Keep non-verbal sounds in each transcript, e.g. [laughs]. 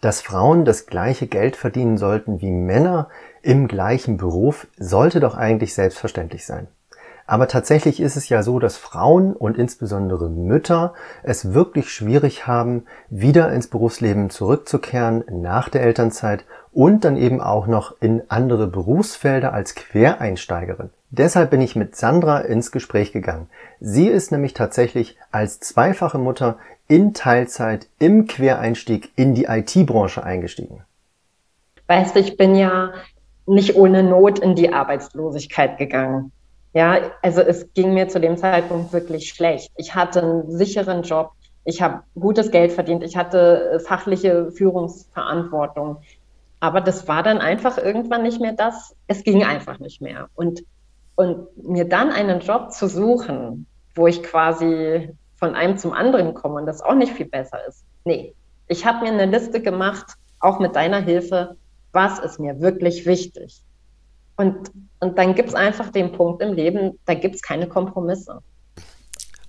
Dass Frauen das gleiche Geld verdienen sollten wie Männer im gleichen Beruf, sollte doch eigentlich selbstverständlich sein. Aber tatsächlich ist es ja so, dass Frauen und insbesondere Mütter es wirklich schwierig haben, wieder ins Berufsleben zurückzukehren nach der Elternzeit und dann eben auch noch in andere Berufsfelder als Quereinsteigerin. Deshalb bin ich mit Sandra ins Gespräch gegangen. Sie ist nämlich tatsächlich als zweifache Mutter in Teilzeit im Quereinstieg in die IT-Branche eingestiegen. Weißt du, ich bin ja nicht ohne Not in die Arbeitslosigkeit gegangen. Ja, also es ging mir zu dem Zeitpunkt wirklich schlecht. Ich hatte einen sicheren Job, ich habe gutes Geld verdient, ich hatte äh, fachliche Führungsverantwortung. Aber das war dann einfach irgendwann nicht mehr das. Es ging einfach nicht mehr. Und, und mir dann einen Job zu suchen, wo ich quasi von einem zum anderen komme und das auch nicht viel besser ist. Nee, ich habe mir eine Liste gemacht, auch mit deiner Hilfe, was ist mir wirklich wichtig. Und, und dann gibt es einfach den Punkt im Leben, da gibt es keine Kompromisse.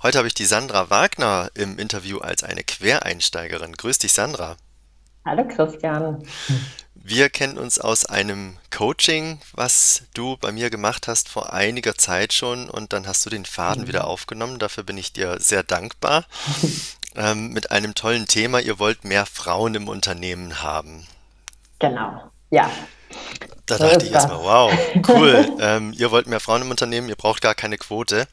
Heute habe ich die Sandra Wagner im Interview als eine Quereinsteigerin. Grüß dich, Sandra. Hallo, Christian. Wir kennen uns aus einem Coaching, was du bei mir gemacht hast vor einiger Zeit schon und dann hast du den Faden mhm. wieder aufgenommen. Dafür bin ich dir sehr dankbar. [laughs] ähm, mit einem tollen Thema. Ihr wollt mehr Frauen im Unternehmen haben. Genau, ja. Da so dachte ich erstmal, wow, cool. [laughs] ähm, ihr wollt mehr Frauen im Unternehmen, ihr braucht gar keine Quote.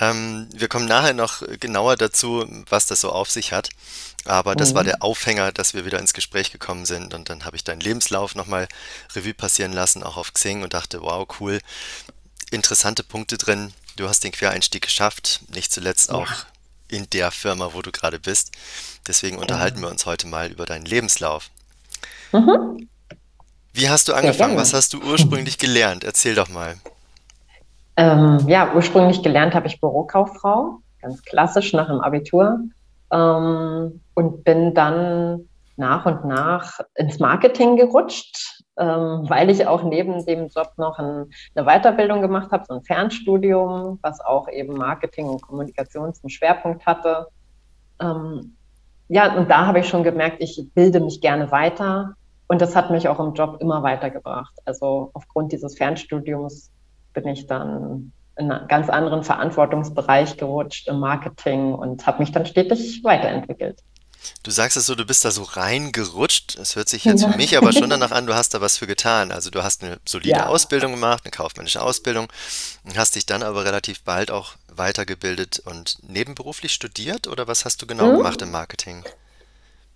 Ähm, wir kommen nachher noch genauer dazu, was das so auf sich hat. Aber das mhm. war der Aufhänger, dass wir wieder ins Gespräch gekommen sind. Und dann habe ich deinen Lebenslauf nochmal Revue passieren lassen, auch auf Xing und dachte, wow, cool. Interessante Punkte drin. Du hast den Quereinstieg geschafft, nicht zuletzt auch in der Firma, wo du gerade bist. Deswegen unterhalten wir uns heute mal über deinen Lebenslauf. Mhm. Wie hast du angefangen? Was hast du ursprünglich gelernt? Erzähl doch mal. Ähm, ja, ursprünglich gelernt habe ich Bürokauffrau, ganz klassisch nach dem Abitur. Ähm, und bin dann nach und nach ins Marketing gerutscht, ähm, weil ich auch neben dem Job noch ein, eine Weiterbildung gemacht habe, so ein Fernstudium, was auch eben Marketing und Kommunikation zum Schwerpunkt hatte. Ähm, ja, und da habe ich schon gemerkt, ich bilde mich gerne weiter. Und das hat mich auch im Job immer weitergebracht. Also aufgrund dieses Fernstudiums bin ich dann in einen ganz anderen Verantwortungsbereich gerutscht im Marketing und habe mich dann stetig weiterentwickelt. Du sagst es so, du bist da so reingerutscht. Es hört sich jetzt für mich aber schon danach an, du hast da was für getan. Also du hast eine solide ja. Ausbildung gemacht, eine kaufmännische Ausbildung, hast dich dann aber relativ bald auch weitergebildet und nebenberuflich studiert oder was hast du genau mhm. gemacht im Marketing?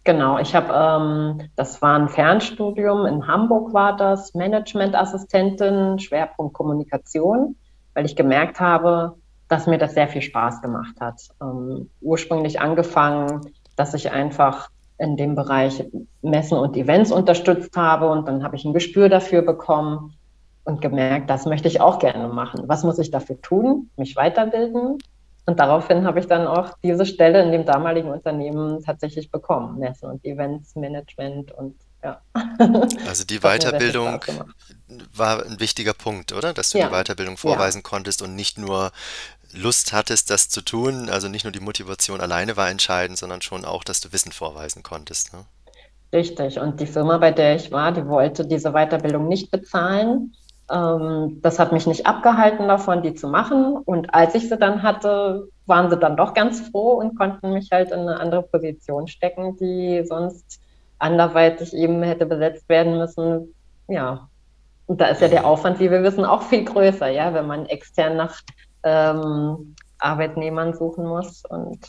Genau, ich habe, ähm, das war ein Fernstudium, in Hamburg war das, Managementassistentin, Schwerpunkt Kommunikation, weil ich gemerkt habe, dass mir das sehr viel Spaß gemacht hat. Ähm, ursprünglich angefangen, dass ich einfach in dem Bereich Messen und Events unterstützt habe und dann habe ich ein Gespür dafür bekommen und gemerkt, das möchte ich auch gerne machen. Was muss ich dafür tun? Mich weiterbilden und daraufhin habe ich dann auch diese Stelle in dem damaligen Unternehmen tatsächlich bekommen. Messen und Events Management und ja. [laughs] Also die Weiterbildung war ein wichtiger Punkt, oder? Dass du ja. die Weiterbildung vorweisen ja. konntest und nicht nur Lust hattest, das zu tun. Also nicht nur die Motivation alleine war entscheidend, sondern schon auch, dass du Wissen vorweisen konntest. Ne? Richtig. Und die Firma, bei der ich war, die wollte diese Weiterbildung nicht bezahlen. Ähm, das hat mich nicht abgehalten davon, die zu machen. Und als ich sie dann hatte, waren sie dann doch ganz froh und konnten mich halt in eine andere Position stecken, die sonst anderweitig eben hätte besetzt werden müssen. Ja, und da ist ja der Aufwand, wie wir wissen, auch viel größer, ja, wenn man extern nach ähm, Arbeitnehmern suchen muss. Und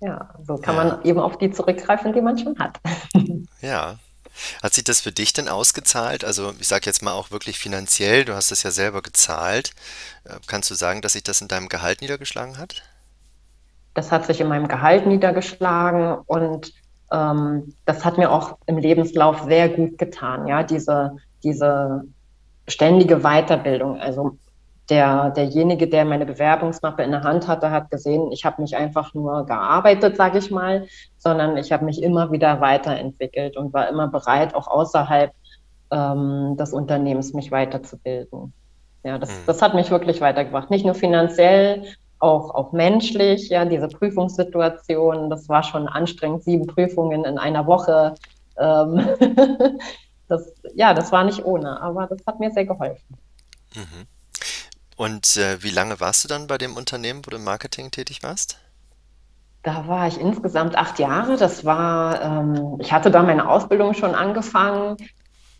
ja, so kann ja. man eben auf die zurückgreifen, die man schon hat. Ja, hat sich das für dich denn ausgezahlt? Also ich sage jetzt mal auch wirklich finanziell, du hast es ja selber gezahlt. Äh, kannst du sagen, dass sich das in deinem Gehalt niedergeschlagen hat? Das hat sich in meinem Gehalt niedergeschlagen und ähm, das hat mir auch im Lebenslauf sehr gut getan, ja, diese, diese ständige Weiterbildung. Also der, derjenige, der meine Bewerbungsmappe in der Hand hatte, hat gesehen, ich habe nicht einfach nur gearbeitet, sage ich mal, sondern ich habe mich immer wieder weiterentwickelt und war immer bereit, auch außerhalb ähm, des Unternehmens mich weiterzubilden. Ja, das, mhm. das hat mich wirklich weitergebracht. Nicht nur finanziell, auch, auch menschlich, ja, diese Prüfungssituation, das war schon anstrengend, sieben Prüfungen in einer Woche. Ähm, [laughs] das, ja, das war nicht ohne, aber das hat mir sehr geholfen. Mhm. Und äh, wie lange warst du dann bei dem Unternehmen, wo du im Marketing tätig warst? Da war ich insgesamt acht Jahre. Das war, ähm, ich hatte da meine Ausbildung schon angefangen.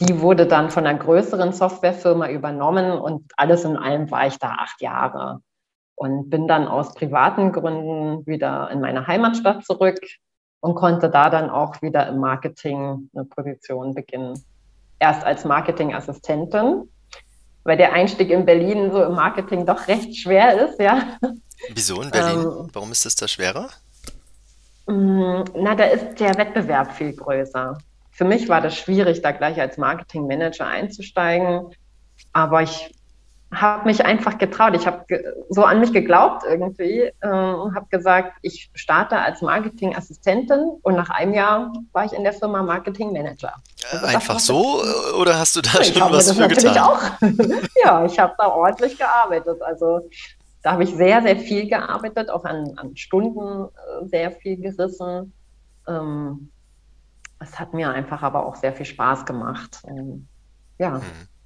Die wurde dann von einer größeren Softwarefirma übernommen und alles in allem war ich da acht Jahre und bin dann aus privaten Gründen wieder in meine Heimatstadt zurück und konnte da dann auch wieder im Marketing eine Position beginnen. Erst als Marketingassistentin, weil der Einstieg in Berlin so im Marketing doch recht schwer ist, ja. Wieso in Berlin? Ähm, Warum ist es da schwerer? Mm, na, da ist der Wettbewerb viel größer. Für mich war das schwierig, da gleich als Marketingmanager einzusteigen. Aber ich habe mich einfach getraut. Ich habe so an mich geglaubt irgendwie äh, und habe gesagt, ich starte als Marketingassistentin und nach einem Jahr war ich in der Firma Marketingmanager. Also einfach so oder hast du da ich schon was für getan? Auch. [laughs] ja, ich habe da ordentlich gearbeitet. Also da habe ich sehr, sehr viel gearbeitet, auch an, an Stunden äh, sehr viel gerissen. Ähm, es hat mir einfach aber auch sehr viel Spaß gemacht. Ähm, ja. Hm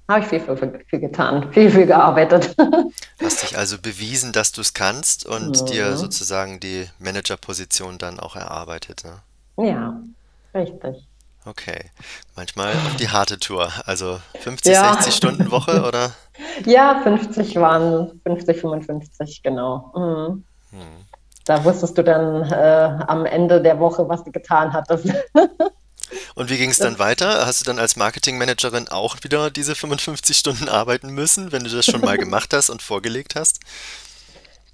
habe ich viel, viel, viel getan, viel, viel gearbeitet. [laughs] Hast dich also bewiesen, dass du es kannst und ja. dir sozusagen die Managerposition dann auch erarbeitet. Ne? Ja, richtig. Okay. Manchmal auf die harte Tour. Also 50, ja. 60 Stunden Woche [laughs] oder? Ja, 50 waren 50, 55, genau. Mhm. Hm. Da wusstest du dann äh, am Ende der Woche, was du getan hattest. [laughs] Und wie ging es dann weiter? Hast du dann als Marketingmanagerin auch wieder diese 55 Stunden arbeiten müssen, wenn du das schon mal gemacht hast und vorgelegt hast?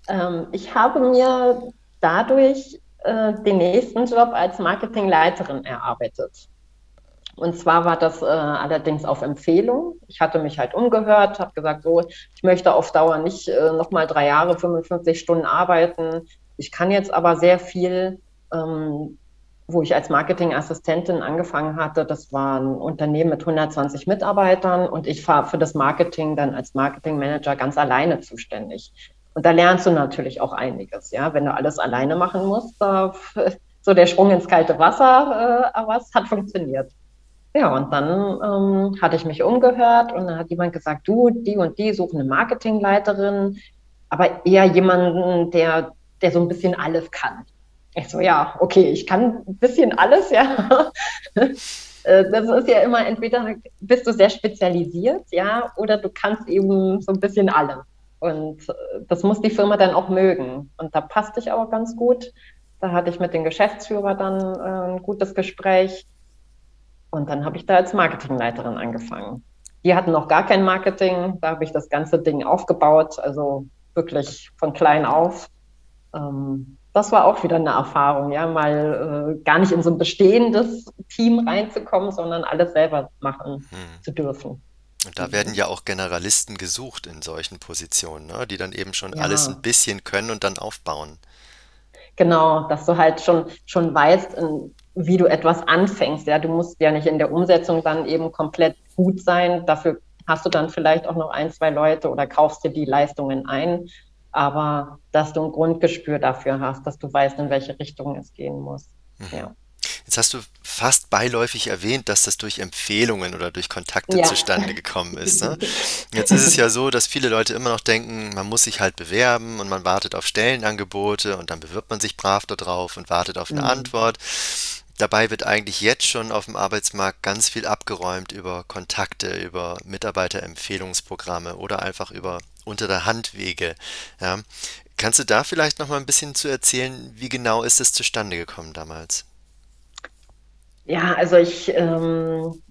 Ähm, ich habe mir dadurch äh, den nächsten Job als Marketingleiterin erarbeitet. Und zwar war das äh, allerdings auf Empfehlung. Ich hatte mich halt umgehört, habe gesagt, so, ich möchte auf Dauer nicht äh, nochmal drei Jahre 55 Stunden arbeiten. Ich kann jetzt aber sehr viel ähm, wo ich als Marketingassistentin angefangen hatte, das war ein Unternehmen mit 120 Mitarbeitern und ich war für das Marketing dann als Marketingmanager ganz alleine zuständig. Und da lernst du natürlich auch einiges, ja, wenn du alles alleine machen musst, da, [laughs] so der Sprung ins kalte Wasser, äh, aber es hat funktioniert. Ja, und dann ähm, hatte ich mich umgehört und dann hat jemand gesagt, du, die und die suchen eine Marketingleiterin, aber eher jemanden, der, der so ein bisschen alles kann. Ich so, ja, okay, ich kann ein bisschen alles, ja. [laughs] Äh, das ist ja immer entweder bist du sehr spezialisiert, ja, oder du kannst eben so ein bisschen alles. Und äh, das muss die Firma dann auch mögen. Und da passte ich aber ganz gut. Da hatte ich mit dem Geschäftsführer dann äh, ein gutes Gespräch. Und dann habe ich da als Marketingleiterin angefangen. Die hatten noch gar kein Marketing. Da habe ich das ganze Ding aufgebaut, also wirklich von klein auf. Ähm, das war auch wieder eine Erfahrung, ja, mal äh, gar nicht in so ein bestehendes Team reinzukommen, sondern alles selber machen hm. zu dürfen. Und da werden ja auch Generalisten gesucht in solchen Positionen, ne? die dann eben schon ja. alles ein bisschen können und dann aufbauen. Genau, dass du halt schon, schon weißt, wie du etwas anfängst. Ja, du musst ja nicht in der Umsetzung dann eben komplett gut sein. Dafür hast du dann vielleicht auch noch ein, zwei Leute oder kaufst dir die Leistungen ein aber dass du ein Grundgespür dafür hast, dass du weißt, in welche Richtung es gehen muss. Mhm. Ja. Jetzt hast du fast beiläufig erwähnt, dass das durch Empfehlungen oder durch Kontakte ja. zustande gekommen ist. Ne? [laughs] Jetzt ist es ja so, dass viele Leute immer noch denken, man muss sich halt bewerben und man wartet auf Stellenangebote und dann bewirbt man sich brav darauf und wartet auf eine mhm. Antwort. Dabei wird eigentlich jetzt schon auf dem Arbeitsmarkt ganz viel abgeräumt über Kontakte, über Mitarbeiterempfehlungsprogramme oder einfach über unter der Handwege. Ja. Kannst du da vielleicht noch mal ein bisschen zu erzählen, wie genau ist es zustande gekommen damals? Ja, also ich, ähm,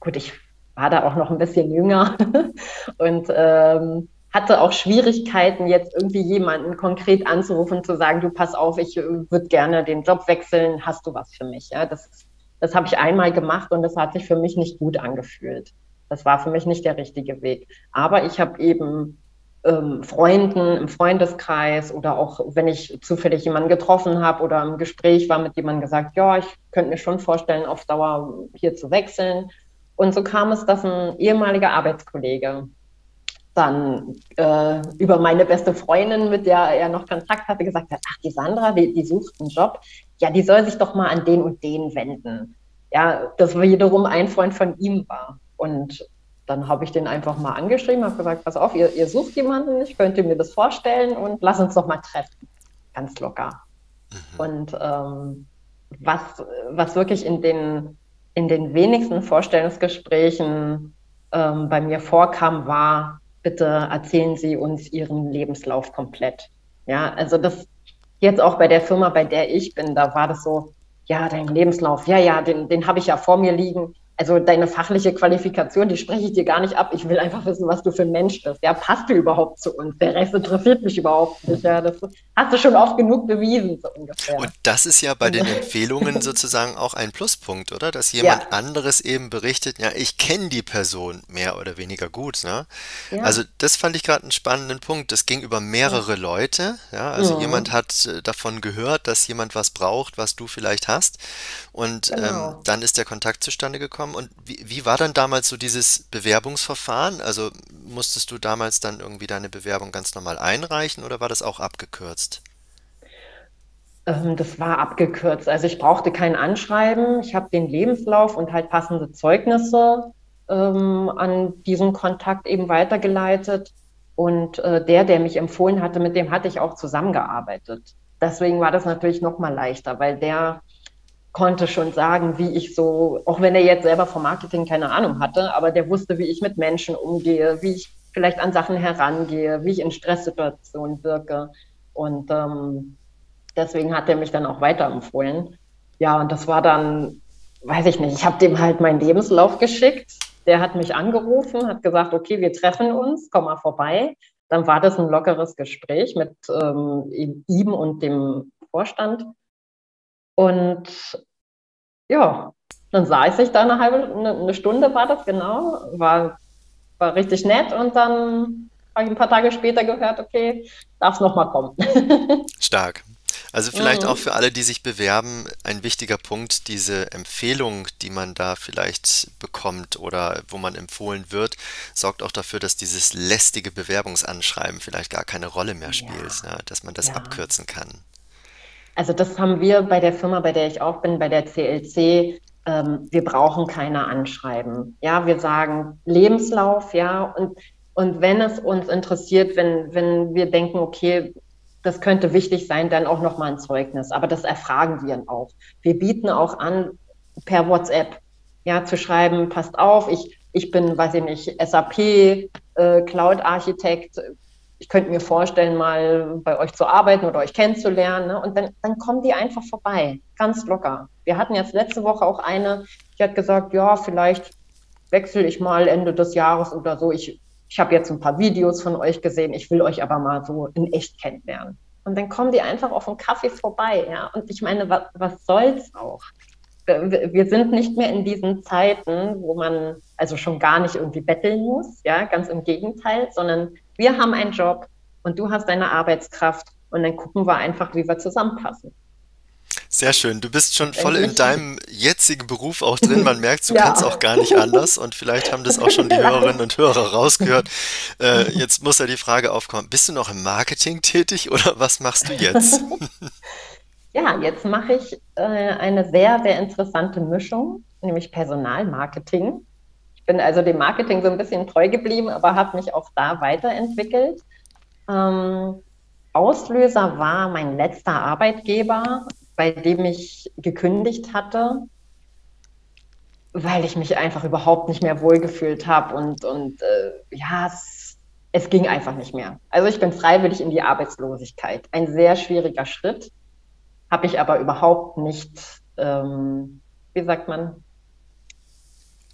gut, ich war da auch noch ein bisschen jünger [laughs] und ähm, hatte auch Schwierigkeiten, jetzt irgendwie jemanden konkret anzurufen, zu sagen, du pass auf, ich äh, würde gerne den Job wechseln, hast du was für mich? Ja, das, das habe ich einmal gemacht und das hat sich für mich nicht gut angefühlt. Das war für mich nicht der richtige Weg. Aber ich habe eben ähm, Freunden im Freundeskreis oder auch wenn ich zufällig jemanden getroffen habe oder im Gespräch war mit jemandem gesagt, ja, ich könnte mir schon vorstellen, auf Dauer hier zu wechseln. Und so kam es, dass ein ehemaliger Arbeitskollege dann äh, über meine beste Freundin, mit der er noch Kontakt hatte, gesagt hat, ach, die Sandra, die, die sucht einen Job, ja, die soll sich doch mal an den und den wenden. ja, das wiederum ein Freund von ihm war. Und dann habe ich den einfach mal angeschrieben, habe gesagt, pass auf, ihr, ihr sucht jemanden, ich könnte mir das vorstellen und lass uns doch mal treffen. Ganz locker. Mhm. Und ähm, was, was wirklich in den, in den wenigsten Vorstellungsgesprächen ähm, bei mir vorkam, war, bitte erzählen Sie uns Ihren Lebenslauf komplett. Ja, also das jetzt auch bei der Firma, bei der ich bin, da war das so, ja, dein Lebenslauf, ja, ja, den, den habe ich ja vor mir liegen also deine fachliche Qualifikation, die spreche ich dir gar nicht ab. Ich will einfach wissen, was du für ein Mensch bist. Ja, passt du überhaupt zu uns? Der Rest interessiert mich überhaupt nicht. Ja, das hast du schon oft genug bewiesen, so ungefähr. Und das ist ja bei den Empfehlungen [laughs] sozusagen auch ein Pluspunkt, oder? Dass jemand ja. anderes eben berichtet, ja, ich kenne die Person mehr oder weniger gut. Ne? Ja. Also das fand ich gerade einen spannenden Punkt. Das ging über mehrere ja. Leute. Ja, also mhm. jemand hat äh, davon gehört, dass jemand was braucht, was du vielleicht hast. Und genau. ähm, dann ist der Kontakt zustande gekommen haben. Und wie, wie war dann damals so dieses Bewerbungsverfahren? Also musstest du damals dann irgendwie deine Bewerbung ganz normal einreichen oder war das auch abgekürzt? Ähm, das war abgekürzt. Also ich brauchte kein Anschreiben. Ich habe den Lebenslauf und halt passende Zeugnisse ähm, an diesen Kontakt eben weitergeleitet. Und äh, der, der mich empfohlen hatte, mit dem hatte ich auch zusammengearbeitet. Deswegen war das natürlich noch mal leichter, weil der konnte schon sagen, wie ich so, auch wenn er jetzt selber vom Marketing keine Ahnung hatte, aber der wusste, wie ich mit Menschen umgehe, wie ich vielleicht an Sachen herangehe, wie ich in Stresssituationen wirke. Und ähm, deswegen hat er mich dann auch weiterempfohlen. Ja, und das war dann, weiß ich nicht, ich habe dem halt meinen Lebenslauf geschickt. Der hat mich angerufen, hat gesagt, okay, wir treffen uns, komm mal vorbei. Dann war das ein lockeres Gespräch mit ähm, ihm und dem Vorstand. Und ja, dann saß ich da eine halbe, eine, Stunde war das genau, war, war richtig nett und dann habe ich ein paar Tage später gehört, okay, darf es nochmal kommen. [laughs] Stark. Also vielleicht mhm. auch für alle, die sich bewerben, ein wichtiger Punkt, diese Empfehlung, die man da vielleicht bekommt oder wo man empfohlen wird, sorgt auch dafür, dass dieses lästige Bewerbungsanschreiben vielleicht gar keine Rolle mehr spielt, ja. ne? dass man das ja. abkürzen kann. Also das haben wir bei der Firma, bei der ich auch bin, bei der CLC. Ähm, wir brauchen keine Anschreiben. Ja, wir sagen Lebenslauf, ja, und, und wenn es uns interessiert, wenn, wenn wir denken, okay, das könnte wichtig sein, dann auch nochmal ein Zeugnis. Aber das erfragen wir auch. Wir bieten auch an, per WhatsApp, ja, zu schreiben, passt auf, ich, ich bin, weiß ich nicht, SAP, äh, Cloud-Architekt, ich könnte mir vorstellen, mal bei euch zu arbeiten oder euch kennenzulernen. Ne? Und dann, dann kommen die einfach vorbei, ganz locker. Wir hatten jetzt letzte Woche auch eine, die hat gesagt, ja, vielleicht wechsle ich mal Ende des Jahres oder so. Ich, ich habe jetzt ein paar Videos von euch gesehen, ich will euch aber mal so in echt kennenlernen. Und dann kommen die einfach auf einen Kaffee vorbei. Ja? Und ich meine, was, was soll's auch? Wir sind nicht mehr in diesen Zeiten, wo man also schon gar nicht irgendwie betteln muss, ja, ganz im Gegenteil, sondern wir haben einen Job und du hast deine Arbeitskraft und dann gucken wir einfach, wie wir zusammenpassen. Sehr schön. Du bist schon voll in deinem jetzigen Beruf auch drin. Man merkt, du [laughs] ja. kannst auch gar nicht anders. Und vielleicht haben das auch schon die [laughs] Hörerinnen und Hörer rausgehört. Äh, jetzt muss ja die Frage aufkommen: Bist du noch im Marketing tätig oder was machst du jetzt? [laughs] ja, jetzt mache ich äh, eine sehr, sehr interessante Mischung, nämlich Personalmarketing bin also dem Marketing so ein bisschen treu geblieben, aber habe mich auch da weiterentwickelt. Ähm, Auslöser war mein letzter Arbeitgeber, bei dem ich gekündigt hatte, weil ich mich einfach überhaupt nicht mehr wohlgefühlt habe und, und äh, ja, es, es ging einfach nicht mehr. Also ich bin freiwillig in die Arbeitslosigkeit. Ein sehr schwieriger Schritt, habe ich aber überhaupt nicht, ähm, wie sagt man,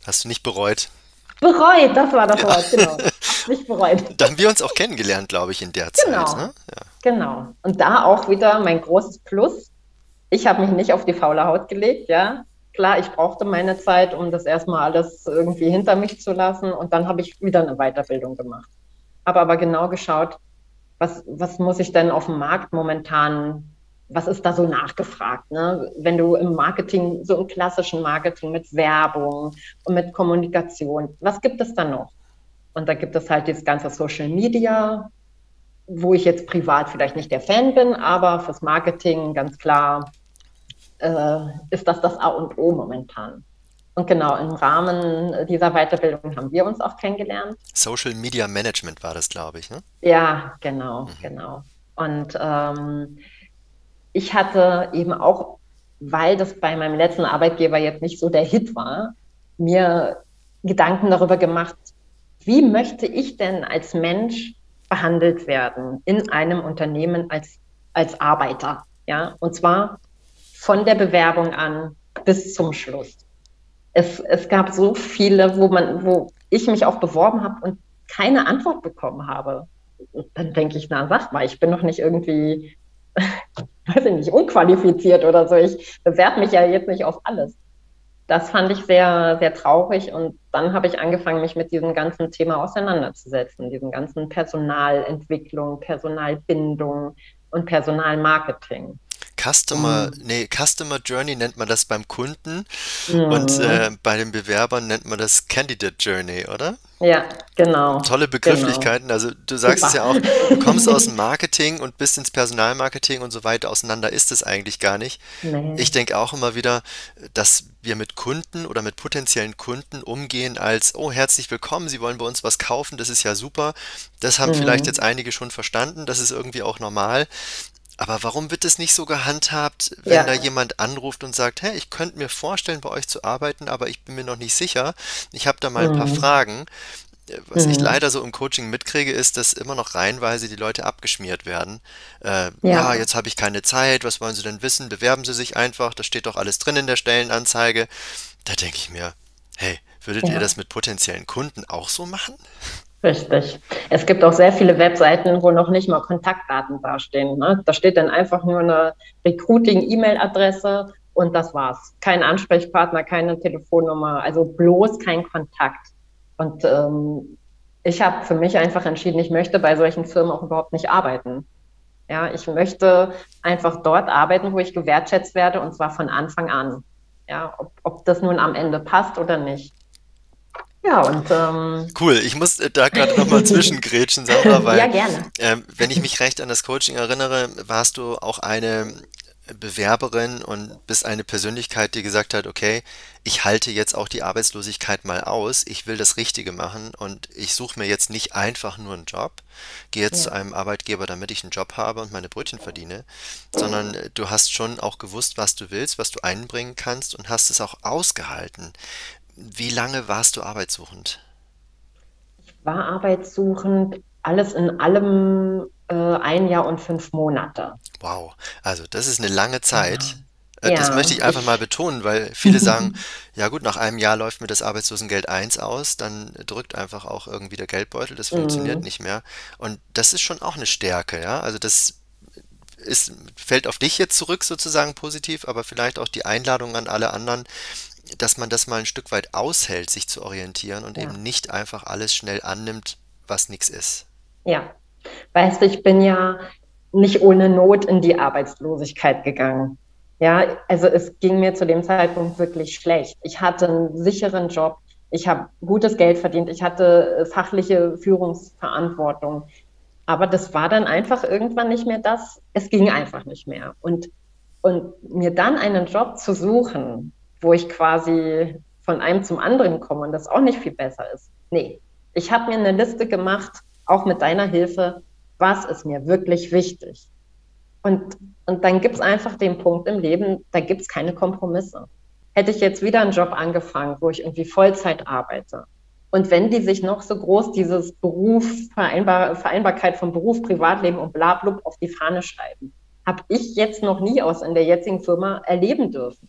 Hast du nicht bereut? Bereut, das war das ja. Wort, genau. [laughs] nicht bereut. Da haben wir uns auch kennengelernt, glaube ich, in der genau. Zeit. Ne? Ja. Genau. Und da auch wieder mein großes Plus. Ich habe mich nicht auf die faule Haut gelegt, ja. Klar, ich brauchte meine Zeit, um das erstmal alles irgendwie hinter mich zu lassen. Und dann habe ich wieder eine Weiterbildung gemacht. Habe aber genau geschaut, was, was muss ich denn auf dem Markt momentan was ist da so nachgefragt? Ne? Wenn du im Marketing, so im klassischen Marketing mit Werbung und mit Kommunikation, was gibt es da noch? Und da gibt es halt das ganze Social Media, wo ich jetzt privat vielleicht nicht der Fan bin, aber fürs Marketing ganz klar äh, ist das das A und O momentan. Und genau, im Rahmen dieser Weiterbildung haben wir uns auch kennengelernt. Social Media Management war das, glaube ich, ne? Ja, genau, mhm. genau. Und ähm, ich hatte eben auch, weil das bei meinem letzten Arbeitgeber jetzt nicht so der Hit war, mir Gedanken darüber gemacht, wie möchte ich denn als Mensch behandelt werden in einem Unternehmen als, als Arbeiter? Ja, und zwar von der Bewerbung an bis zum Schluss es, es gab so viele, wo man, wo ich mich auch beworben habe und keine Antwort bekommen habe. Dann denke ich, na, sag mal, ich bin noch nicht irgendwie, [laughs] weiß ich nicht, unqualifiziert oder so. Ich bewerbe mich ja jetzt nicht auf alles. Das fand ich sehr, sehr traurig und dann habe ich angefangen, mich mit diesem ganzen Thema auseinanderzusetzen, diesem ganzen Personalentwicklung, Personalbindung und Personalmarketing. Customer, mhm. nee, Customer Journey nennt man das beim Kunden mhm. und äh, bei den Bewerbern nennt man das Candidate Journey, oder? Ja, genau. Tolle Begrifflichkeiten. Genau. Also du sagst Super. es ja auch, du kommst aus dem [laughs] Marketing und bist ins Personalmarketing und so weiter. Auseinander ist es eigentlich gar nicht. Nee. Ich denke auch immer wieder, dass wir mit Kunden oder mit potenziellen Kunden umgehen als, oh, herzlich willkommen, Sie wollen bei uns was kaufen, das ist ja super. Das haben mhm. vielleicht jetzt einige schon verstanden, das ist irgendwie auch normal. Aber warum wird es nicht so gehandhabt, wenn ja. da jemand anruft und sagt, hey, ich könnte mir vorstellen, bei euch zu arbeiten, aber ich bin mir noch nicht sicher. Ich habe da mal ein paar mhm. Fragen. Äh, was mhm. ich leider so im Coaching mitkriege, ist, dass immer noch reihenweise die Leute abgeschmiert werden. Äh, ja. ja, jetzt habe ich keine Zeit, was wollen Sie denn wissen? Bewerben Sie sich einfach, da steht doch alles drin in der Stellenanzeige. Da denke ich mir, hey, würdet ja. ihr das mit potenziellen Kunden auch so machen? Richtig. Es gibt auch sehr viele Webseiten, wo noch nicht mal Kontaktdaten dastehen. Ne? Da steht dann einfach nur eine Recruiting-E-Mail-Adresse und das war's. Kein Ansprechpartner, keine Telefonnummer, also bloß kein Kontakt. Und ähm, ich habe für mich einfach entschieden, ich möchte bei solchen Firmen auch überhaupt nicht arbeiten. Ja, ich möchte einfach dort arbeiten, wo ich gewertschätzt werde und zwar von Anfang an. Ja, ob, ob das nun am Ende passt oder nicht. Ja, und ähm, cool. Ich muss äh, da gerade nochmal [laughs] zwischengrätschen, Sandra, weil ja, gerne. Ähm, wenn ich mich recht an das Coaching erinnere, warst du auch eine Bewerberin und bist eine Persönlichkeit, die gesagt hat, okay, ich halte jetzt auch die Arbeitslosigkeit mal aus, ich will das Richtige machen und ich suche mir jetzt nicht einfach nur einen Job, gehe jetzt ja. zu einem Arbeitgeber, damit ich einen Job habe und meine Brötchen verdiene, sondern du hast schon auch gewusst, was du willst, was du einbringen kannst und hast es auch ausgehalten. Wie lange warst du arbeitssuchend? Ich war arbeitssuchend, alles in allem äh, ein Jahr und fünf Monate. Wow, also das ist eine lange Zeit. Ja. Äh, das ja, möchte ich einfach mal betonen, weil viele [laughs] sagen, ja gut, nach einem Jahr läuft mir das Arbeitslosengeld 1 aus, dann drückt einfach auch irgendwie der Geldbeutel, das funktioniert mhm. nicht mehr. Und das ist schon auch eine Stärke, ja. Also das ist, fällt auf dich jetzt zurück sozusagen positiv, aber vielleicht auch die Einladung an alle anderen, dass man das mal ein Stück weit aushält, sich zu orientieren und ja. eben nicht einfach alles schnell annimmt, was nichts ist. Ja, weißt du, ich bin ja nicht ohne Not in die Arbeitslosigkeit gegangen. Ja, also es ging mir zu dem Zeitpunkt wirklich schlecht. Ich hatte einen sicheren Job, ich habe gutes Geld verdient, ich hatte äh, fachliche Führungsverantwortung. Aber das war dann einfach irgendwann nicht mehr das. Es ging einfach nicht mehr. Und, und mir dann einen Job zu suchen, wo ich quasi von einem zum anderen komme und das auch nicht viel besser ist. Nee, ich habe mir eine Liste gemacht, auch mit deiner Hilfe, was ist mir wirklich wichtig. Und, und dann gibt es einfach den Punkt im Leben, da gibt es keine Kompromisse. Hätte ich jetzt wieder einen Job angefangen, wo ich irgendwie Vollzeit arbeite, und wenn die sich noch so groß dieses Beruf, Vereinbar Vereinbarkeit von Beruf, Privatleben und Blablub auf die Fahne schreiben, habe ich jetzt noch nie aus in der jetzigen Firma erleben dürfen.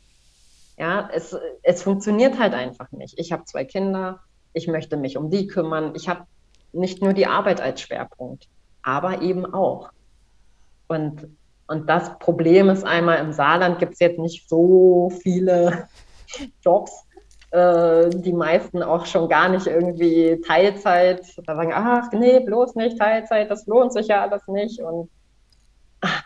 Ja, es, es funktioniert halt einfach nicht. Ich habe zwei Kinder, ich möchte mich um die kümmern. Ich habe nicht nur die Arbeit als Schwerpunkt, aber eben auch. Und, und das Problem ist einmal, im Saarland gibt es jetzt nicht so viele [laughs] Jobs, äh, die meisten auch schon gar nicht irgendwie Teilzeit. Da sagen, ach nee, bloß nicht Teilzeit, das lohnt sich ja alles nicht. Und ach,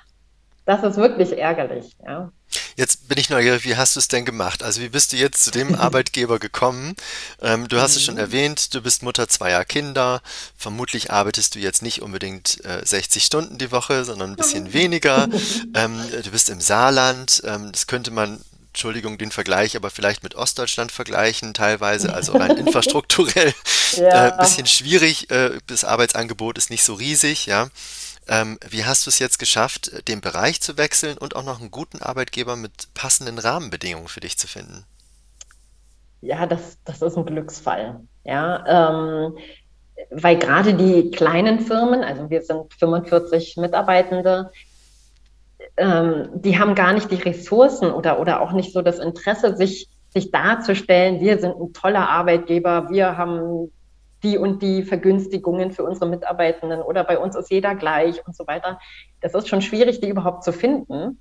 das ist wirklich ärgerlich. Ja. Jetzt bin ich neugierig, wie hast du es denn gemacht? Also wie bist du jetzt zu dem [laughs] Arbeitgeber gekommen? Ähm, du hast es schon mhm. erwähnt, du bist Mutter zweier Kinder. Vermutlich arbeitest du jetzt nicht unbedingt äh, 60 Stunden die Woche, sondern ein bisschen [laughs] weniger. Ähm, du bist im Saarland. Ähm, das könnte man Entschuldigung den Vergleich, aber vielleicht mit Ostdeutschland vergleichen teilweise, also rein [laughs] infrastrukturell ja. äh, bisschen schwierig. Äh, das Arbeitsangebot ist nicht so riesig, ja. Ähm, wie hast du es jetzt geschafft, den Bereich zu wechseln und auch noch einen guten Arbeitgeber mit passenden Rahmenbedingungen für dich zu finden? Ja, das, das ist ein Glücksfall. Ja, ähm, weil gerade die kleinen Firmen, also wir sind 45 Mitarbeitende, ähm, die haben gar nicht die Ressourcen oder, oder auch nicht so das Interesse, sich, sich darzustellen, wir sind ein toller Arbeitgeber, wir haben die und die Vergünstigungen für unsere Mitarbeitenden oder bei uns ist jeder gleich und so weiter. Das ist schon schwierig, die überhaupt zu finden.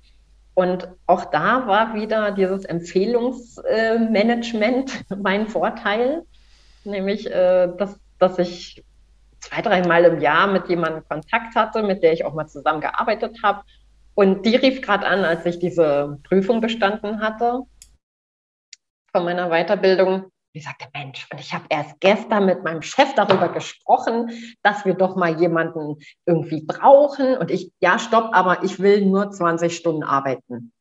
Und auch da war wieder dieses Empfehlungsmanagement [laughs] mein Vorteil, nämlich, äh, dass, dass ich zwei, dreimal im Jahr mit jemandem Kontakt hatte, mit der ich auch mal zusammengearbeitet habe. Und die rief gerade an, als ich diese Prüfung bestanden hatte von meiner Weiterbildung ich sagte, Mensch, und ich habe erst gestern mit meinem Chef darüber gesprochen, dass wir doch mal jemanden irgendwie brauchen. Und ich, ja, stopp, aber ich will nur 20 Stunden arbeiten.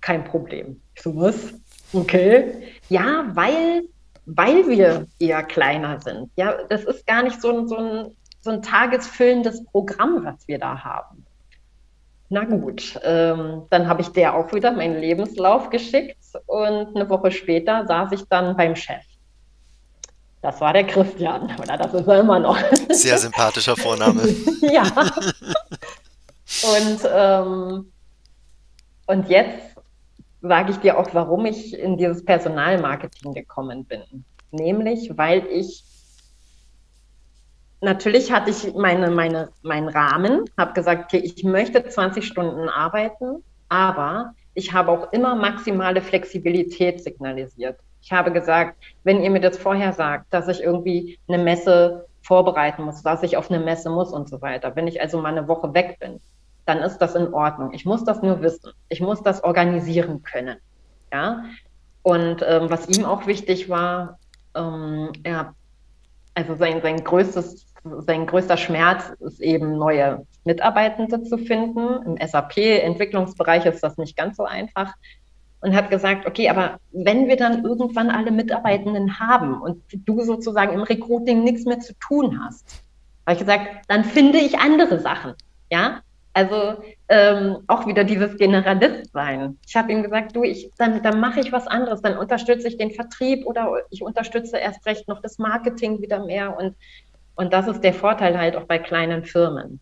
Kein Problem. Ich so, was? Okay. Ja, weil, weil wir eher kleiner sind. Ja, das ist gar nicht so ein, so ein, so ein tagesfüllendes Programm, was wir da haben. Na gut, ähm, dann habe ich der auch wieder meinen Lebenslauf geschickt und eine Woche später saß ich dann beim Chef. Das war der Christian, oder das ist er immer noch. Sehr sympathischer Vorname. [laughs] ja. Und, ähm, und jetzt sage ich dir auch, warum ich in dieses Personalmarketing gekommen bin. Nämlich, weil ich natürlich hatte ich meine, meine, meinen Rahmen, habe gesagt, okay, ich möchte 20 Stunden arbeiten, aber ich habe auch immer maximale Flexibilität signalisiert. Ich habe gesagt, wenn ihr mir das vorher sagt, dass ich irgendwie eine Messe vorbereiten muss, dass ich auf eine Messe muss und so weiter, wenn ich also mal eine Woche weg bin, dann ist das in Ordnung. Ich muss das nur wissen. Ich muss das organisieren können. Ja. Und ähm, was ihm auch wichtig war, ähm, er, also sein, sein größtes sein größter Schmerz ist eben neue Mitarbeitende zu finden. Im SAP-Entwicklungsbereich ist das nicht ganz so einfach. Und hat gesagt, okay, aber wenn wir dann irgendwann alle Mitarbeitenden haben und du sozusagen im Recruiting nichts mehr zu tun hast, habe ich gesagt, dann finde ich andere Sachen. Ja, also ähm, auch wieder dieses Generalist sein. Ich habe ihm gesagt, du, ich, dann, dann mache ich was anderes, dann unterstütze ich den Vertrieb oder ich unterstütze erst recht noch das Marketing wieder mehr und und das ist der Vorteil halt auch bei kleinen Firmen.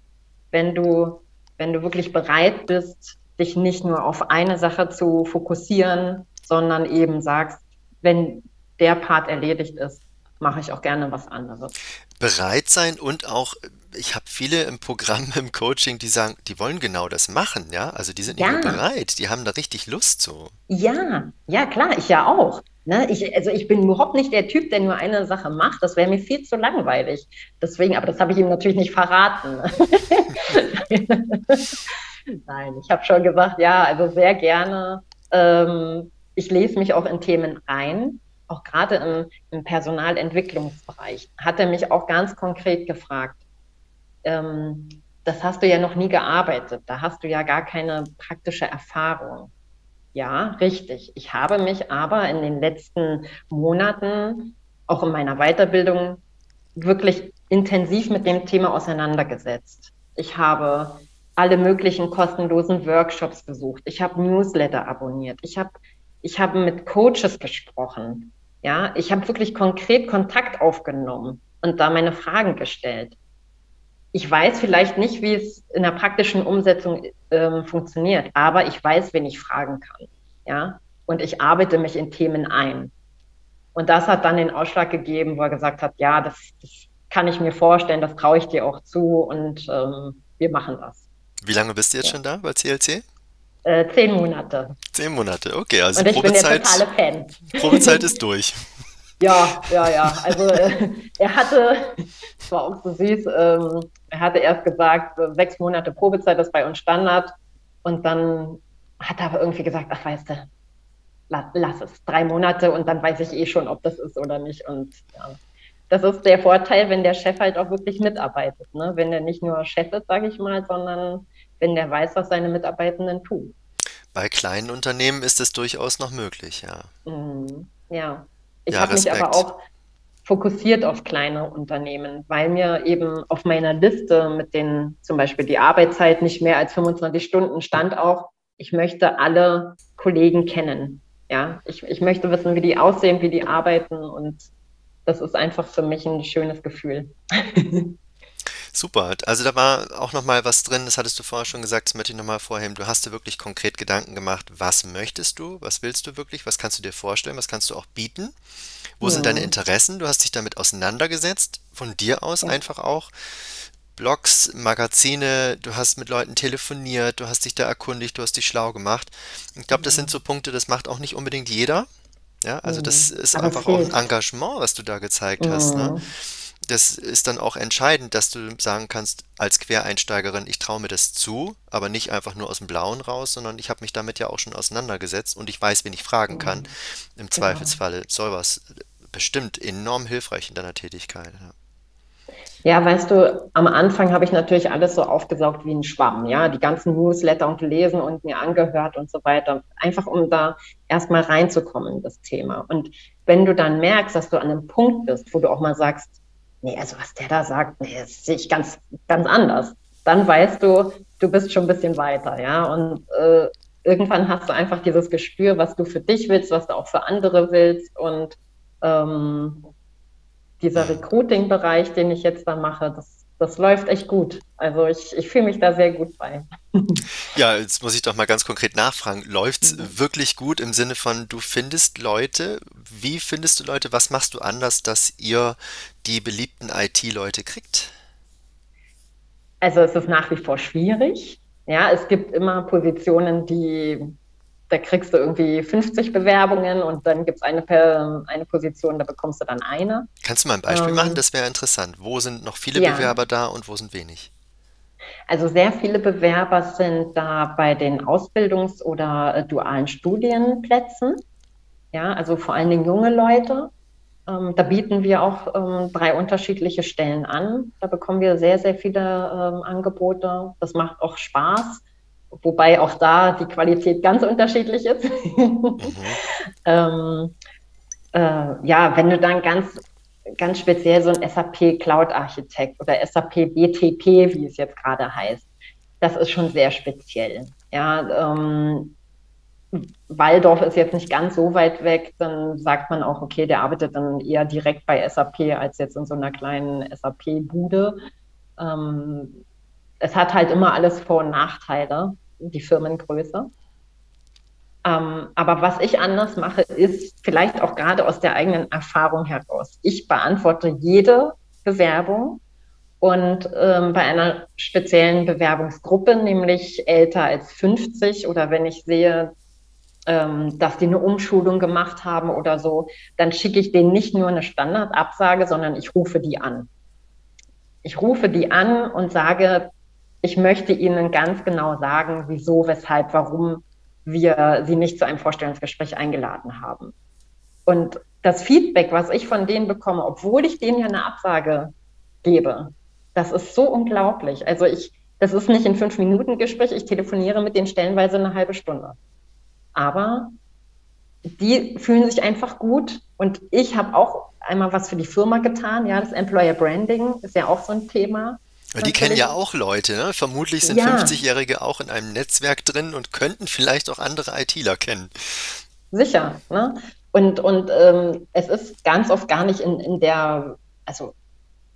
Wenn du, wenn du wirklich bereit bist, dich nicht nur auf eine Sache zu fokussieren, sondern eben sagst, wenn der Part erledigt ist, mache ich auch gerne was anderes. Bereit sein und auch ich habe viele im Programm, im Coaching, die sagen, die wollen genau das machen, ja. Also die sind ja. bereit, die haben da richtig Lust zu. Ja, ja, klar, ich ja auch. Ne? Ich, also ich bin überhaupt nicht der Typ, der nur eine Sache macht. Das wäre mir viel zu langweilig. Deswegen, aber das habe ich ihm natürlich nicht verraten. [laughs] Nein, ich habe schon gesagt, ja, also sehr gerne. Ähm, ich lese mich auch in Themen ein, auch gerade im, im Personalentwicklungsbereich. Hat er mich auch ganz konkret gefragt, ähm, das hast du ja noch nie gearbeitet, da hast du ja gar keine praktische Erfahrung. Ja, richtig. Ich habe mich aber in den letzten Monaten, auch in meiner Weiterbildung, wirklich intensiv mit dem Thema auseinandergesetzt. Ich habe alle möglichen kostenlosen Workshops besucht. Ich habe Newsletter abonniert. Ich habe ich habe mit Coaches gesprochen. Ja, ich habe wirklich konkret Kontakt aufgenommen und da meine Fragen gestellt ich weiß vielleicht nicht, wie es in der praktischen Umsetzung ähm, funktioniert, aber ich weiß, wen ich fragen kann. Ja, und ich arbeite mich in Themen ein. Und das hat dann den Ausschlag gegeben, wo er gesagt hat, ja, das, das kann ich mir vorstellen, das traue ich dir auch zu und ähm, wir machen das. Wie lange bist du jetzt ja. schon da bei CLC? Äh, zehn Monate. Zehn Monate, okay. Also und ich Probezeit, bin der totale Fan. Probezeit ist durch. [laughs] Ja, ja, ja. Also äh, [laughs] er hatte, [laughs] das war auch so süß, ähm, er hatte erst gesagt, sechs Monate Probezeit ist bei uns Standard und dann hat aber irgendwie gesagt, ach weißt du, lass, lass es, drei Monate und dann weiß ich eh schon, ob das ist oder nicht. Und ja, das ist der Vorteil, wenn der Chef halt auch wirklich mitarbeitet. Ne? Wenn der nicht nur Chef ist, sage ich mal, sondern wenn der weiß, was seine Mitarbeitenden tun. Bei kleinen Unternehmen ist es durchaus noch möglich, ja. Mhm, ja. Ich ja, habe mich aber auch fokussiert auf kleine Unternehmen, weil mir eben auf meiner Liste mit den zum Beispiel die Arbeitszeit nicht mehr als 25 Stunden stand auch, ich möchte alle Kollegen kennen. Ja, ich, ich möchte wissen, wie die aussehen, wie die arbeiten und das ist einfach für mich ein schönes Gefühl. [laughs] Super. Also da war auch noch mal was drin, das hattest du vorher schon gesagt, das möchte ich noch mal vorheben. Du hast dir wirklich konkret Gedanken gemacht, was möchtest du, was willst du wirklich, was kannst du dir vorstellen, was kannst du auch bieten, wo ja. sind deine Interessen, du hast dich damit auseinandergesetzt, von dir aus ja. einfach auch. Blogs, Magazine, du hast mit Leuten telefoniert, du hast dich da erkundigt, du hast dich schlau gemacht. Ich glaube, das sind so Punkte, das macht auch nicht unbedingt jeder. Ja, also das ist Aber einfach auch ein Engagement, was du da gezeigt hast. Ne? Das ist dann auch entscheidend, dass du sagen kannst, als Quereinsteigerin, ich traue mir das zu, aber nicht einfach nur aus dem Blauen raus, sondern ich habe mich damit ja auch schon auseinandergesetzt und ich weiß, wen ich fragen kann. Mhm. Im genau. Zweifelsfalle soll was bestimmt enorm hilfreich in deiner Tätigkeit. Ja. Ja, weißt du, am Anfang habe ich natürlich alles so aufgesaugt wie ein Schwamm, ja, die ganzen Newsletter und gelesen und mir angehört und so weiter, einfach um da erstmal reinzukommen in das Thema. Und wenn du dann merkst, dass du an einem Punkt bist, wo du auch mal sagst, nee, also was der da sagt, nee, das sehe ich ganz, ganz anders. Dann weißt du, du bist schon ein bisschen weiter, ja. Und äh, irgendwann hast du einfach dieses Gespür, was du für dich willst, was du auch für andere willst. Und ähm, dieser Recruiting-Bereich, den ich jetzt da mache, das das läuft echt gut. Also ich, ich fühle mich da sehr gut bei. Ja, jetzt muss ich doch mal ganz konkret nachfragen. Läuft es mhm. wirklich gut im Sinne von, du findest Leute? Wie findest du Leute? Was machst du anders, dass ihr die beliebten IT-Leute kriegt? Also es ist nach wie vor schwierig. Ja, es gibt immer Positionen, die da kriegst du irgendwie 50 Bewerbungen und dann gibt es eine, eine Position, da bekommst du dann eine. Kannst du mal ein Beispiel ähm, machen? Das wäre interessant. Wo sind noch viele ja. Bewerber da und wo sind wenig? Also sehr viele Bewerber sind da bei den Ausbildungs- oder äh, dualen Studienplätzen. Ja, also vor allen Dingen junge Leute. Ähm, da bieten wir auch ähm, drei unterschiedliche Stellen an. Da bekommen wir sehr, sehr viele ähm, Angebote. Das macht auch Spaß wobei auch da die Qualität ganz unterschiedlich ist. Mhm. [laughs] ähm, äh, ja, wenn du dann ganz, ganz speziell so ein SAP Cloud Architekt oder SAP BTP, wie es jetzt gerade heißt, das ist schon sehr speziell. Ja, ähm, Waldorf ist jetzt nicht ganz so weit weg, dann sagt man auch, okay, der arbeitet dann eher direkt bei SAP als jetzt in so einer kleinen SAP-Bude. Ähm, es hat halt immer alles Vor- und Nachteile, die Firmengröße. Ähm, aber was ich anders mache, ist vielleicht auch gerade aus der eigenen Erfahrung heraus. Ich beantworte jede Bewerbung und ähm, bei einer speziellen Bewerbungsgruppe, nämlich älter als 50 oder wenn ich sehe, ähm, dass die eine Umschulung gemacht haben oder so, dann schicke ich denen nicht nur eine Standardabsage, sondern ich rufe die an. Ich rufe die an und sage, ich möchte Ihnen ganz genau sagen, wieso, weshalb, warum wir Sie nicht zu einem Vorstellungsgespräch eingeladen haben. Und das Feedback, was ich von denen bekomme, obwohl ich denen ja eine Absage gebe, das ist so unglaublich. Also ich, das ist nicht ein Fünf-Minuten-Gespräch, ich telefoniere mit denen stellenweise eine halbe Stunde. Aber die fühlen sich einfach gut und ich habe auch einmal was für die Firma getan. Ja, das Employer Branding ist ja auch so ein Thema. Die kennen ja auch Leute, ne? Vermutlich sind ja. 50-Jährige auch in einem Netzwerk drin und könnten vielleicht auch andere ITler kennen. Sicher, ne? Und, und ähm, es ist ganz oft gar nicht in, in der, also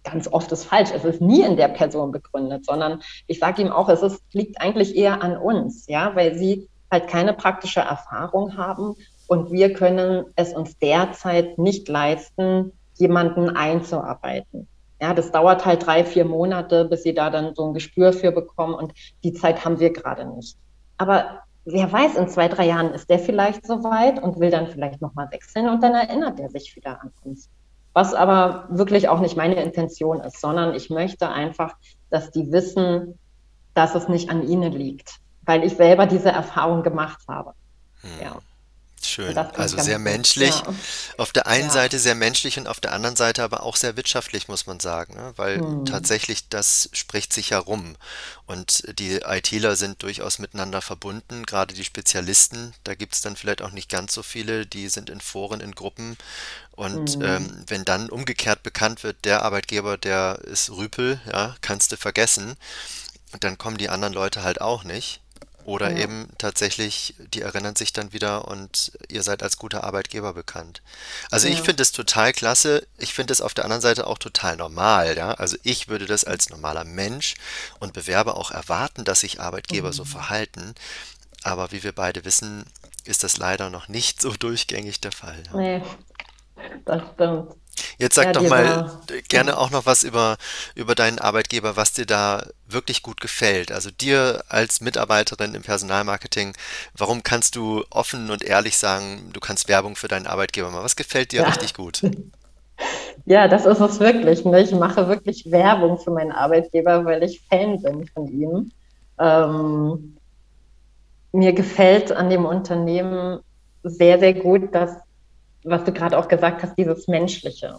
ganz oft ist falsch, es ist nie in der Person begründet, sondern ich sage ihm auch, es ist, liegt eigentlich eher an uns, ja, weil sie halt keine praktische Erfahrung haben und wir können es uns derzeit nicht leisten, jemanden einzuarbeiten. Ja, das dauert halt drei, vier Monate, bis sie da dann so ein Gespür für bekommen und die Zeit haben wir gerade nicht. Aber wer weiß, in zwei, drei Jahren ist der vielleicht soweit und will dann vielleicht nochmal wechseln und dann erinnert er sich wieder an uns. Was aber wirklich auch nicht meine Intention ist, sondern ich möchte einfach, dass die wissen, dass es nicht an ihnen liegt. weil ich selber diese Erfahrung gemacht habe. Hm. Ja. Schön. Also sehr menschlich. Ja. Auf der einen ja. Seite sehr menschlich und auf der anderen Seite aber auch sehr wirtschaftlich, muss man sagen, ne? weil hm. tatsächlich das spricht sich herum. Und die ITler sind durchaus miteinander verbunden, gerade die Spezialisten. Da gibt es dann vielleicht auch nicht ganz so viele, die sind in Foren, in Gruppen. Und hm. ähm, wenn dann umgekehrt bekannt wird, der Arbeitgeber, der ist Rüpel, ja, kannst du vergessen, dann kommen die anderen Leute halt auch nicht. Oder ja. eben tatsächlich, die erinnern sich dann wieder und ihr seid als guter Arbeitgeber bekannt. Also ich finde es total klasse. Ich finde es auf der anderen Seite auch total normal, ja. Also ich würde das als normaler Mensch und Bewerber auch erwarten, dass sich Arbeitgeber so mhm. verhalten. Aber wie wir beide wissen, ist das leider noch nicht so [laughs] durchgängig der Fall. Ja. Nee, das stimmt. Jetzt sag ja, doch mal gerne auch noch was über, über deinen Arbeitgeber, was dir da wirklich gut gefällt. Also dir als Mitarbeiterin im Personalmarketing, warum kannst du offen und ehrlich sagen, du kannst Werbung für deinen Arbeitgeber machen? Was gefällt dir ja. richtig gut? [laughs] Ja, das ist es wirklich. Ne? Ich mache wirklich Werbung für meinen Arbeitgeber, weil ich Fan bin von ihm. Ähm, mir gefällt an dem Unternehmen sehr, sehr gut, dass was du gerade auch gesagt hast, dieses Menschliche.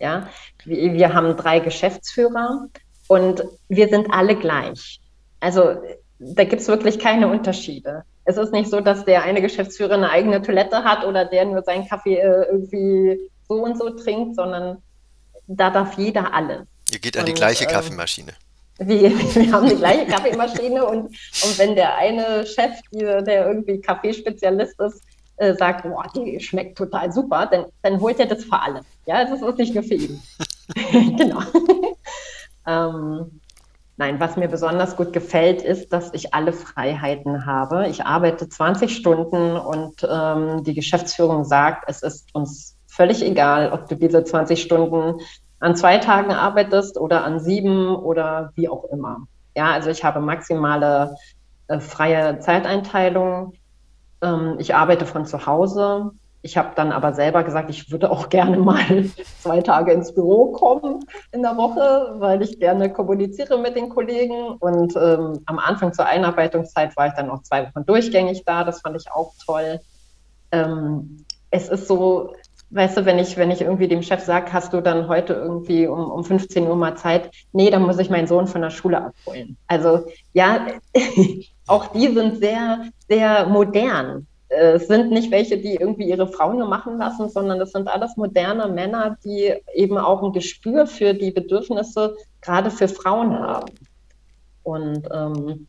Ja, wir, wir haben drei Geschäftsführer und wir sind alle gleich. Also da gibt es wirklich keine Unterschiede. Es ist nicht so, dass der eine Geschäftsführer eine eigene Toilette hat oder der nur seinen Kaffee äh, irgendwie so und so trinkt, sondern da darf jeder alles. Ihr geht an die gleiche ähm, Kaffeemaschine. Wir, wir, haben die gleiche Kaffeemaschine und, und wenn der eine Chef, der irgendwie Kaffeespezialist ist, äh, sagt, boah, die schmeckt total super, dann, dann holt er das für alle. Ja, das ist nicht nur für ihn. [laughs] [laughs] genau. [laughs] ähm, nein, was mir besonders gut gefällt, ist, dass ich alle Freiheiten habe. Ich arbeite 20 Stunden und ähm, die Geschäftsführung sagt, es ist uns völlig egal, ob du diese 20 Stunden an zwei Tagen arbeitest oder an sieben oder wie auch immer. Ja, also ich habe maximale äh, freie Zeiteinteilung. Ähm, ich arbeite von zu Hause. Ich habe dann aber selber gesagt, ich würde auch gerne mal [laughs] zwei Tage ins Büro kommen in der Woche, weil ich gerne kommuniziere mit den Kollegen. Und ähm, am Anfang zur Einarbeitungszeit war ich dann auch zwei Wochen durchgängig da. Das fand ich auch toll. Ähm, es ist so, weißt du, wenn ich, wenn ich irgendwie dem Chef sage, hast du dann heute irgendwie um, um 15 Uhr mal Zeit? Nee, dann muss ich meinen Sohn von der Schule abholen. Also ja, [laughs] auch die sind sehr, sehr modern. Es sind nicht welche, die irgendwie ihre Frauen nur machen lassen, sondern es sind alles moderne Männer, die eben auch ein Gespür für die Bedürfnisse gerade für Frauen haben. Und ähm,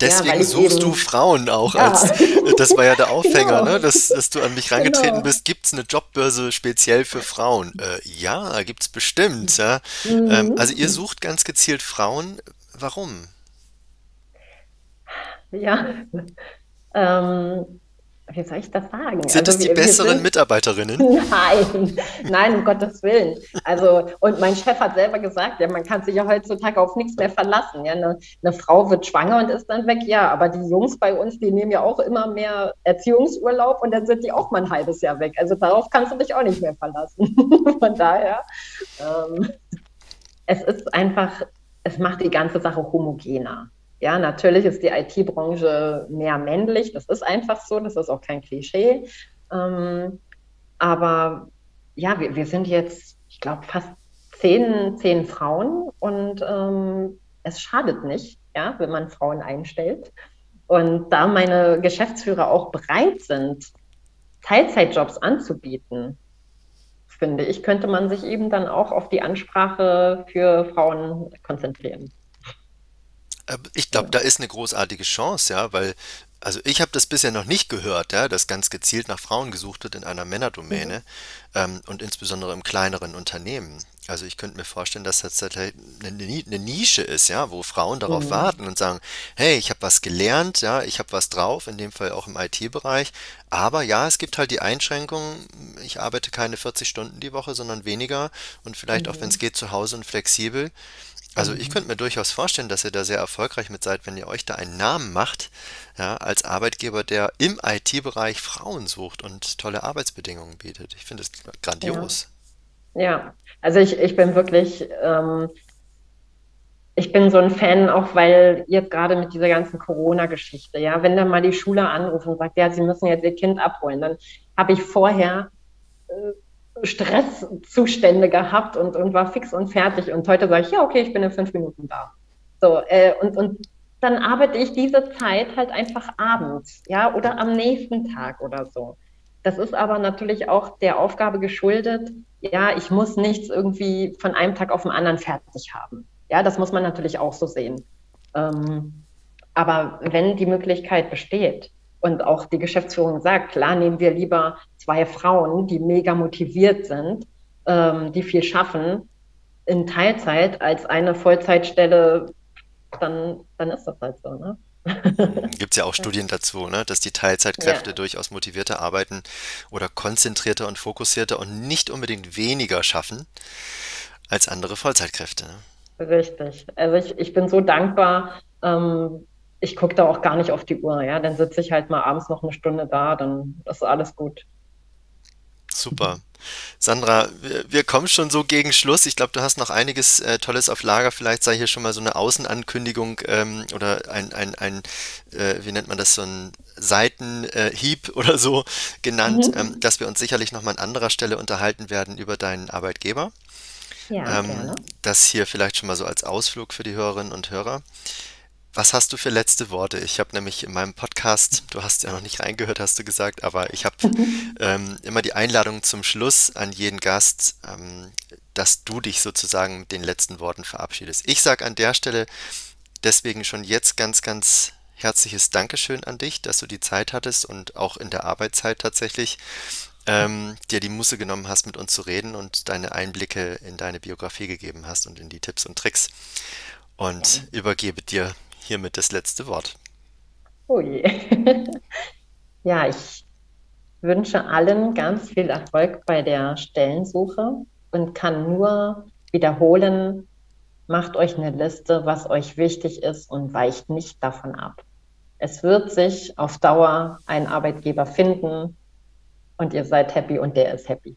Deswegen ja, suchst eben, du Frauen auch ja. als, das war ja der [laughs] Aufhänger, genau. ne, dass, dass du an mich rangetreten genau. bist. Gibt es eine Jobbörse speziell für Frauen? Äh, ja, gibt es bestimmt. Ja. Mhm. Ähm, also ihr sucht ganz gezielt Frauen. Warum? Ja, [laughs] ähm, wie soll ich das sagen? Sind also, es die wir, besseren wir Mitarbeiterinnen? [laughs] Nein, nein, um Gottes Willen. Also, und mein Chef hat selber gesagt, ja, man kann sich ja heutzutage auf nichts mehr verlassen. Ja, eine, eine, Frau wird schwanger und ist dann weg, ja, aber die Jungs bei uns, die nehmen ja auch immer mehr Erziehungsurlaub und dann sind die auch mal ein halbes Jahr weg. Also darauf kannst du dich auch nicht mehr verlassen. [laughs] Von daher, ähm, es ist einfach, es macht die ganze Sache homogener. Ja, natürlich ist die IT-Branche mehr männlich. Das ist einfach so. Das ist auch kein Klischee. Ähm, aber ja, wir, wir sind jetzt, ich glaube, fast zehn, zehn Frauen und ähm, es schadet nicht, ja, wenn man Frauen einstellt. Und da meine Geschäftsführer auch bereit sind, Teilzeitjobs anzubieten, finde ich, könnte man sich eben dann auch auf die Ansprache für Frauen konzentrieren. Äh, ich glaube, da ist eine großartige Chance, ja, weil, also ich habe das bisher noch nicht gehört, ja, dass ganz gezielt nach Frauen gesucht wird in einer Männerdomäne mhm. ähm, und insbesondere im kleineren Unternehmen. Also ich könnte mir vorstellen, dass das eine, eine Nische ist, ja, wo Frauen darauf mhm. warten und sagen, hey, ich habe was gelernt, ja, ich habe was drauf, in dem Fall auch im IT-Bereich, aber ja, es gibt halt die Einschränkung, ich arbeite keine 40 Stunden die Woche, sondern weniger und vielleicht mhm. auch, wenn es geht, zu Hause und flexibel. Also ich könnte mir durchaus vorstellen, dass ihr da sehr erfolgreich mit seid, wenn ihr euch da einen Namen macht, ja, als Arbeitgeber, der im IT-Bereich Frauen sucht und tolle Arbeitsbedingungen bietet. Ich finde es grandios. Ja. ja, also ich, ich bin wirklich, ähm, ich bin so ein Fan, auch weil jetzt gerade mit dieser ganzen Corona-Geschichte, ja, wenn dann mal die Schule anruft und sagt, ja, sie müssen jetzt ihr Kind abholen, dann habe ich vorher äh, Stresszustände gehabt und, und war fix und fertig. Und heute sage ich, ja, okay, ich bin in fünf Minuten da. So, äh, und, und dann arbeite ich diese Zeit halt einfach abends, ja, oder am nächsten Tag oder so. Das ist aber natürlich auch der Aufgabe geschuldet, ja, ich muss nichts irgendwie von einem Tag auf den anderen fertig haben. Ja, das muss man natürlich auch so sehen. Ähm, aber wenn die Möglichkeit besteht und auch die Geschäftsführung sagt, klar, nehmen wir lieber zwei Frauen, die mega motiviert sind, ähm, die viel schaffen, in Teilzeit als eine Vollzeitstelle, dann, dann ist das halt so. Ne? [laughs] Gibt es ja auch Studien dazu, ne? dass die Teilzeitkräfte ja. durchaus motivierter arbeiten oder konzentrierter und fokussierter und nicht unbedingt weniger schaffen als andere Vollzeitkräfte. Ne? Richtig. Also ich, ich bin so dankbar. Ähm, ich gucke da auch gar nicht auf die Uhr. Ja, dann sitze ich halt mal abends noch eine Stunde da, dann ist alles gut. Super. Sandra, wir, wir kommen schon so gegen Schluss. Ich glaube, du hast noch einiges äh, Tolles auf Lager. Vielleicht sei hier schon mal so eine Außenankündigung ähm, oder ein, ein, ein äh, wie nennt man das, so ein Seitenhieb äh, [laughs] oder so genannt, mhm. ähm, dass wir uns sicherlich noch mal an anderer Stelle unterhalten werden über deinen Arbeitgeber. Ja, ähm, das hier vielleicht schon mal so als Ausflug für die Hörerinnen und Hörer. Was hast du für letzte Worte? Ich habe nämlich in meinem Podcast, du hast ja noch nicht reingehört, hast du gesagt, aber ich habe [laughs] ähm, immer die Einladung zum Schluss an jeden Gast, ähm, dass du dich sozusagen mit den letzten Worten verabschiedest. Ich sage an der Stelle deswegen schon jetzt ganz, ganz herzliches Dankeschön an dich, dass du die Zeit hattest und auch in der Arbeitszeit tatsächlich ähm, dir die Muße genommen hast, mit uns zu reden und deine Einblicke in deine Biografie gegeben hast und in die Tipps und Tricks. Und ja. übergebe dir hiermit das letzte Wort. Oh je. [laughs] ja, ich wünsche allen ganz viel Erfolg bei der Stellensuche und kann nur wiederholen, macht euch eine Liste, was euch wichtig ist und weicht nicht davon ab. Es wird sich auf Dauer ein Arbeitgeber finden, und ihr seid happy und der ist happy.